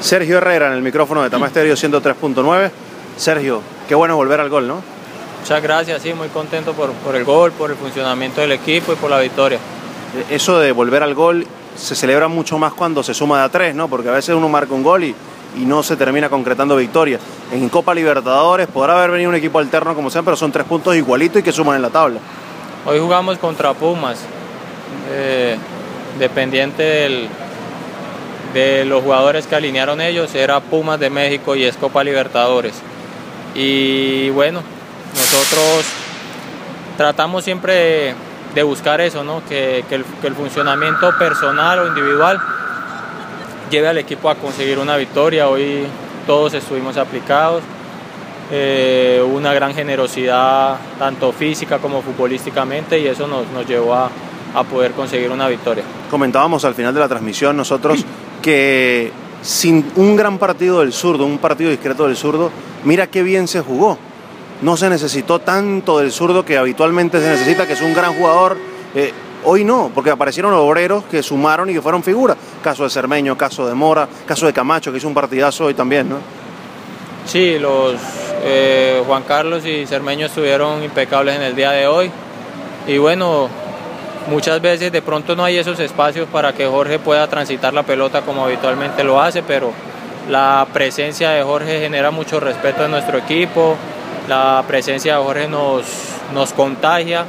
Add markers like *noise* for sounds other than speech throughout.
Sergio Herrera en el micrófono de Tama Estéreo 103.9. Sergio, qué bueno volver al gol, ¿no? Muchas gracias, sí, muy contento por, por el gol, por el funcionamiento del equipo y por la victoria. Eh, Eso de volver al gol se celebra mucho más cuando se suma de a tres, ¿no? Porque a veces uno marca un gol y, y no se termina concretando victoria. En Copa Libertadores podrá haber venido un equipo alterno como sea, pero son tres puntos igualitos y que suman en la tabla. Hoy jugamos contra Pumas, eh, dependiente del, de los jugadores que alinearon ellos, era Pumas de México y es Copa Libertadores. Y bueno, nosotros tratamos siempre de, de buscar eso, ¿no? que, que, el, que el funcionamiento personal o individual lleve al equipo a conseguir una victoria. Hoy todos estuvimos aplicados. Eh, una gran generosidad tanto física como futbolísticamente y eso nos, nos llevó a, a, poder conseguir una victoria. Comentábamos al final de la transmisión nosotros *clears throat* que sin un gran partido del zurdo, un partido discreto del zurdo, mira qué bien se jugó. No se necesitó tanto del zurdo que habitualmente se necesita, que es un gran jugador. Eh, hoy no, porque aparecieron obreros que sumaron y que fueron figuras. Caso de Cermeño, caso de Mora, caso de Camacho, que hizo un partidazo hoy también, ¿no? Sí, los eh, Juan Carlos y Cermeño estuvieron impecables en el día de hoy. Y bueno, muchas veces de pronto no hay esos espacios para que Jorge pueda transitar la pelota como habitualmente lo hace, pero la presencia de Jorge genera mucho respeto en nuestro equipo. La presencia de Jorge nos, nos contagia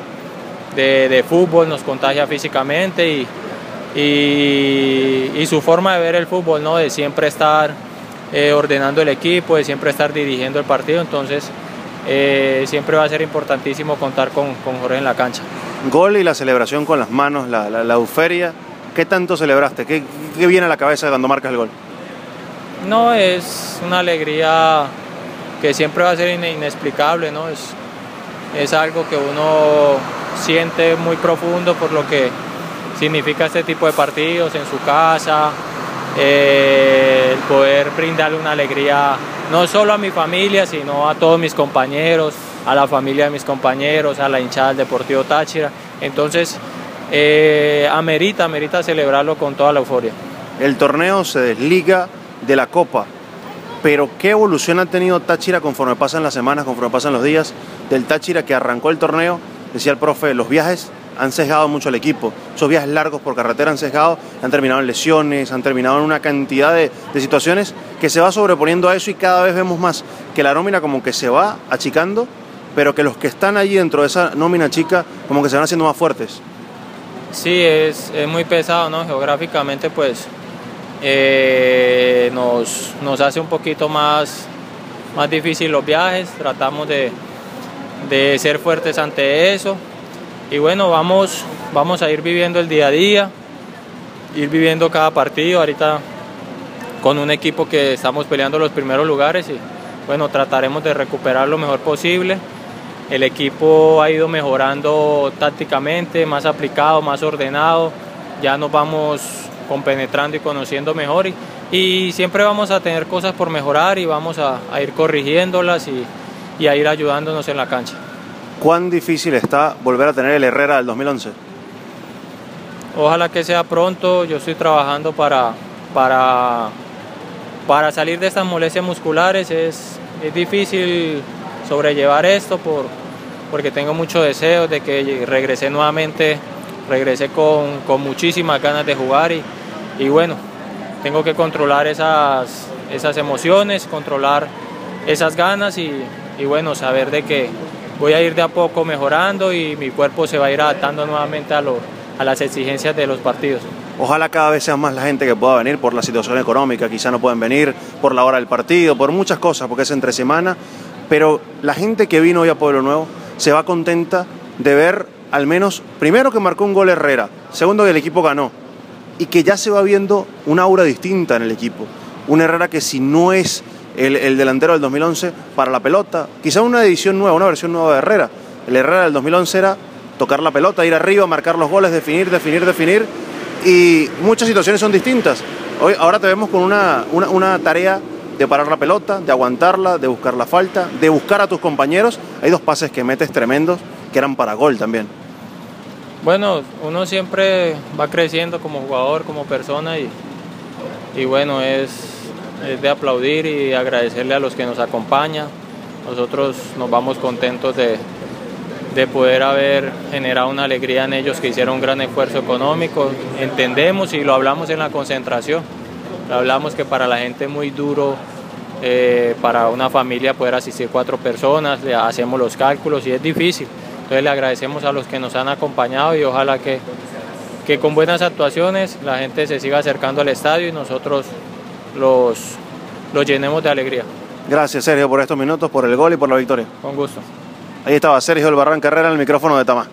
de, de, fútbol, nos contagia físicamente y, y, su forma de ver el fútbol, ¿no? de siempre estar eh, ordenando el equipo, de siempre estar dirigiendo el partido. Entonces, eh, siempre va a ser importantísimo contar con, con, Jorge en la cancha. Gol y la celebración con las manos, la, la, euferia. ¿Qué tanto celebraste? ¿Qué, ¿Qué, viene a la cabeza cuando marcas el gol? No, es una alegría que siempre va a ser inexplicable, ¿no? Es, es algo que uno siente muy profundo por lo que significa este tipo de partidos en su casa, eh, el poder brindarle una alegría no solo a mi familia, sino a todos mis compañeros, a la familia de mis compañeros, a la hinchada del Deportivo Táchira. Entonces, eh, amerita, amerita celebrarlo con toda la euforia. El torneo se desliga de la Copa, pero ¿qué evolución ha tenido Táchira conforme pasan las semanas, conforme pasan los días del Táchira que arrancó el torneo? Decía el profe, los viajes han sesgado mucho al equipo. Esos viajes largos por carretera han sesgado, han terminado en lesiones, han terminado en una cantidad de, de, situaciones que se va sobreponiendo a eso y cada vez vemos más que la nómina como que se va achicando, pero que los que están allí dentro de esa nómina chica como que se van haciendo más fuertes. Sí, es, es muy pesado, ¿no? Geográficamente pues eh, nos, nos hace un poquito más, más difícil los viajes, tratamos de, de ser fuertes ante eso y bueno, vamos, vamos a ir viviendo el día a día, ir viviendo cada partido, ahorita con un equipo que estamos peleando los primeros lugares y bueno, trataremos de recuperar lo mejor posible. El equipo ha ido mejorando tácticamente, más aplicado, más ordenado, ya nos vamos compenetrando y conociendo mejor y, y siempre vamos a tener cosas por mejorar y vamos a, a ir corrigiéndolas y, y a ir ayudándonos en la cancha. ¿Cuán difícil está volver a tener el Herrera del 2011? Ojalá que sea pronto. Yo estoy trabajando para, para, para salir de estas molestias musculares. Es, es difícil sobrellevar esto por, porque tengo mucho deseo de que regrese nuevamente. Regresé con, con muchísimas ganas de jugar y, y bueno, tengo que controlar esas, esas emociones, controlar esas ganas y, y bueno, saber de que voy a ir de a poco mejorando y mi cuerpo se va a ir adaptando nuevamente a, lo, a las exigencias de los partidos. Ojalá cada vez sea más la gente que pueda venir por la situación económica, quizá no pueden venir por la hora del partido, por muchas cosas, porque es entre semana, pero la gente que vino hoy a Pueblo Nuevo se va contenta de ver al menos, primero que marcó un gol Herrera, segundo que el equipo ganó, y que ya se va viendo una aura distinta en el equipo. Un Herrera que si no es el, el, delantero del 2011 para la pelota. Quizá una edición nueva, una versión nueva de Herrera. El Herrera del 2011 era tocar la pelota, ir arriba, marcar los goles, definir, definir, definir. Y muchas situaciones son distintas. Hoy, ahora te vemos con una, una, una tarea de parar la pelota, de aguantarla, de buscar la falta, de buscar a tus compañeros. Hay dos pases que metes tremendos que eran para gol también. Bueno, uno siempre va creciendo como jugador, como persona y, y bueno, es es de aplaudir y agradecerle a los que nos acompañan. Nosotros nos vamos contentos de, de poder haber generado una alegría en ellos que hicieron un gran esfuerzo económico. Entendemos y lo hablamos en la concentración. Hablamos que para la gente es muy duro eh, para una familia poder asistir cuatro personas, le hacemos los cálculos y es difícil. Entonces le agradecemos a los que nos han acompañado y ojalá que, que con buenas actuaciones la gente se siga acercando al estadio y nosotros los, los llenemos de alegría. Gracias Sergio por estos minutos, por el gol y por la victoria. Con gusto. Ahí estaba Sergio Albarrán Carrera en el micrófono de Tamás.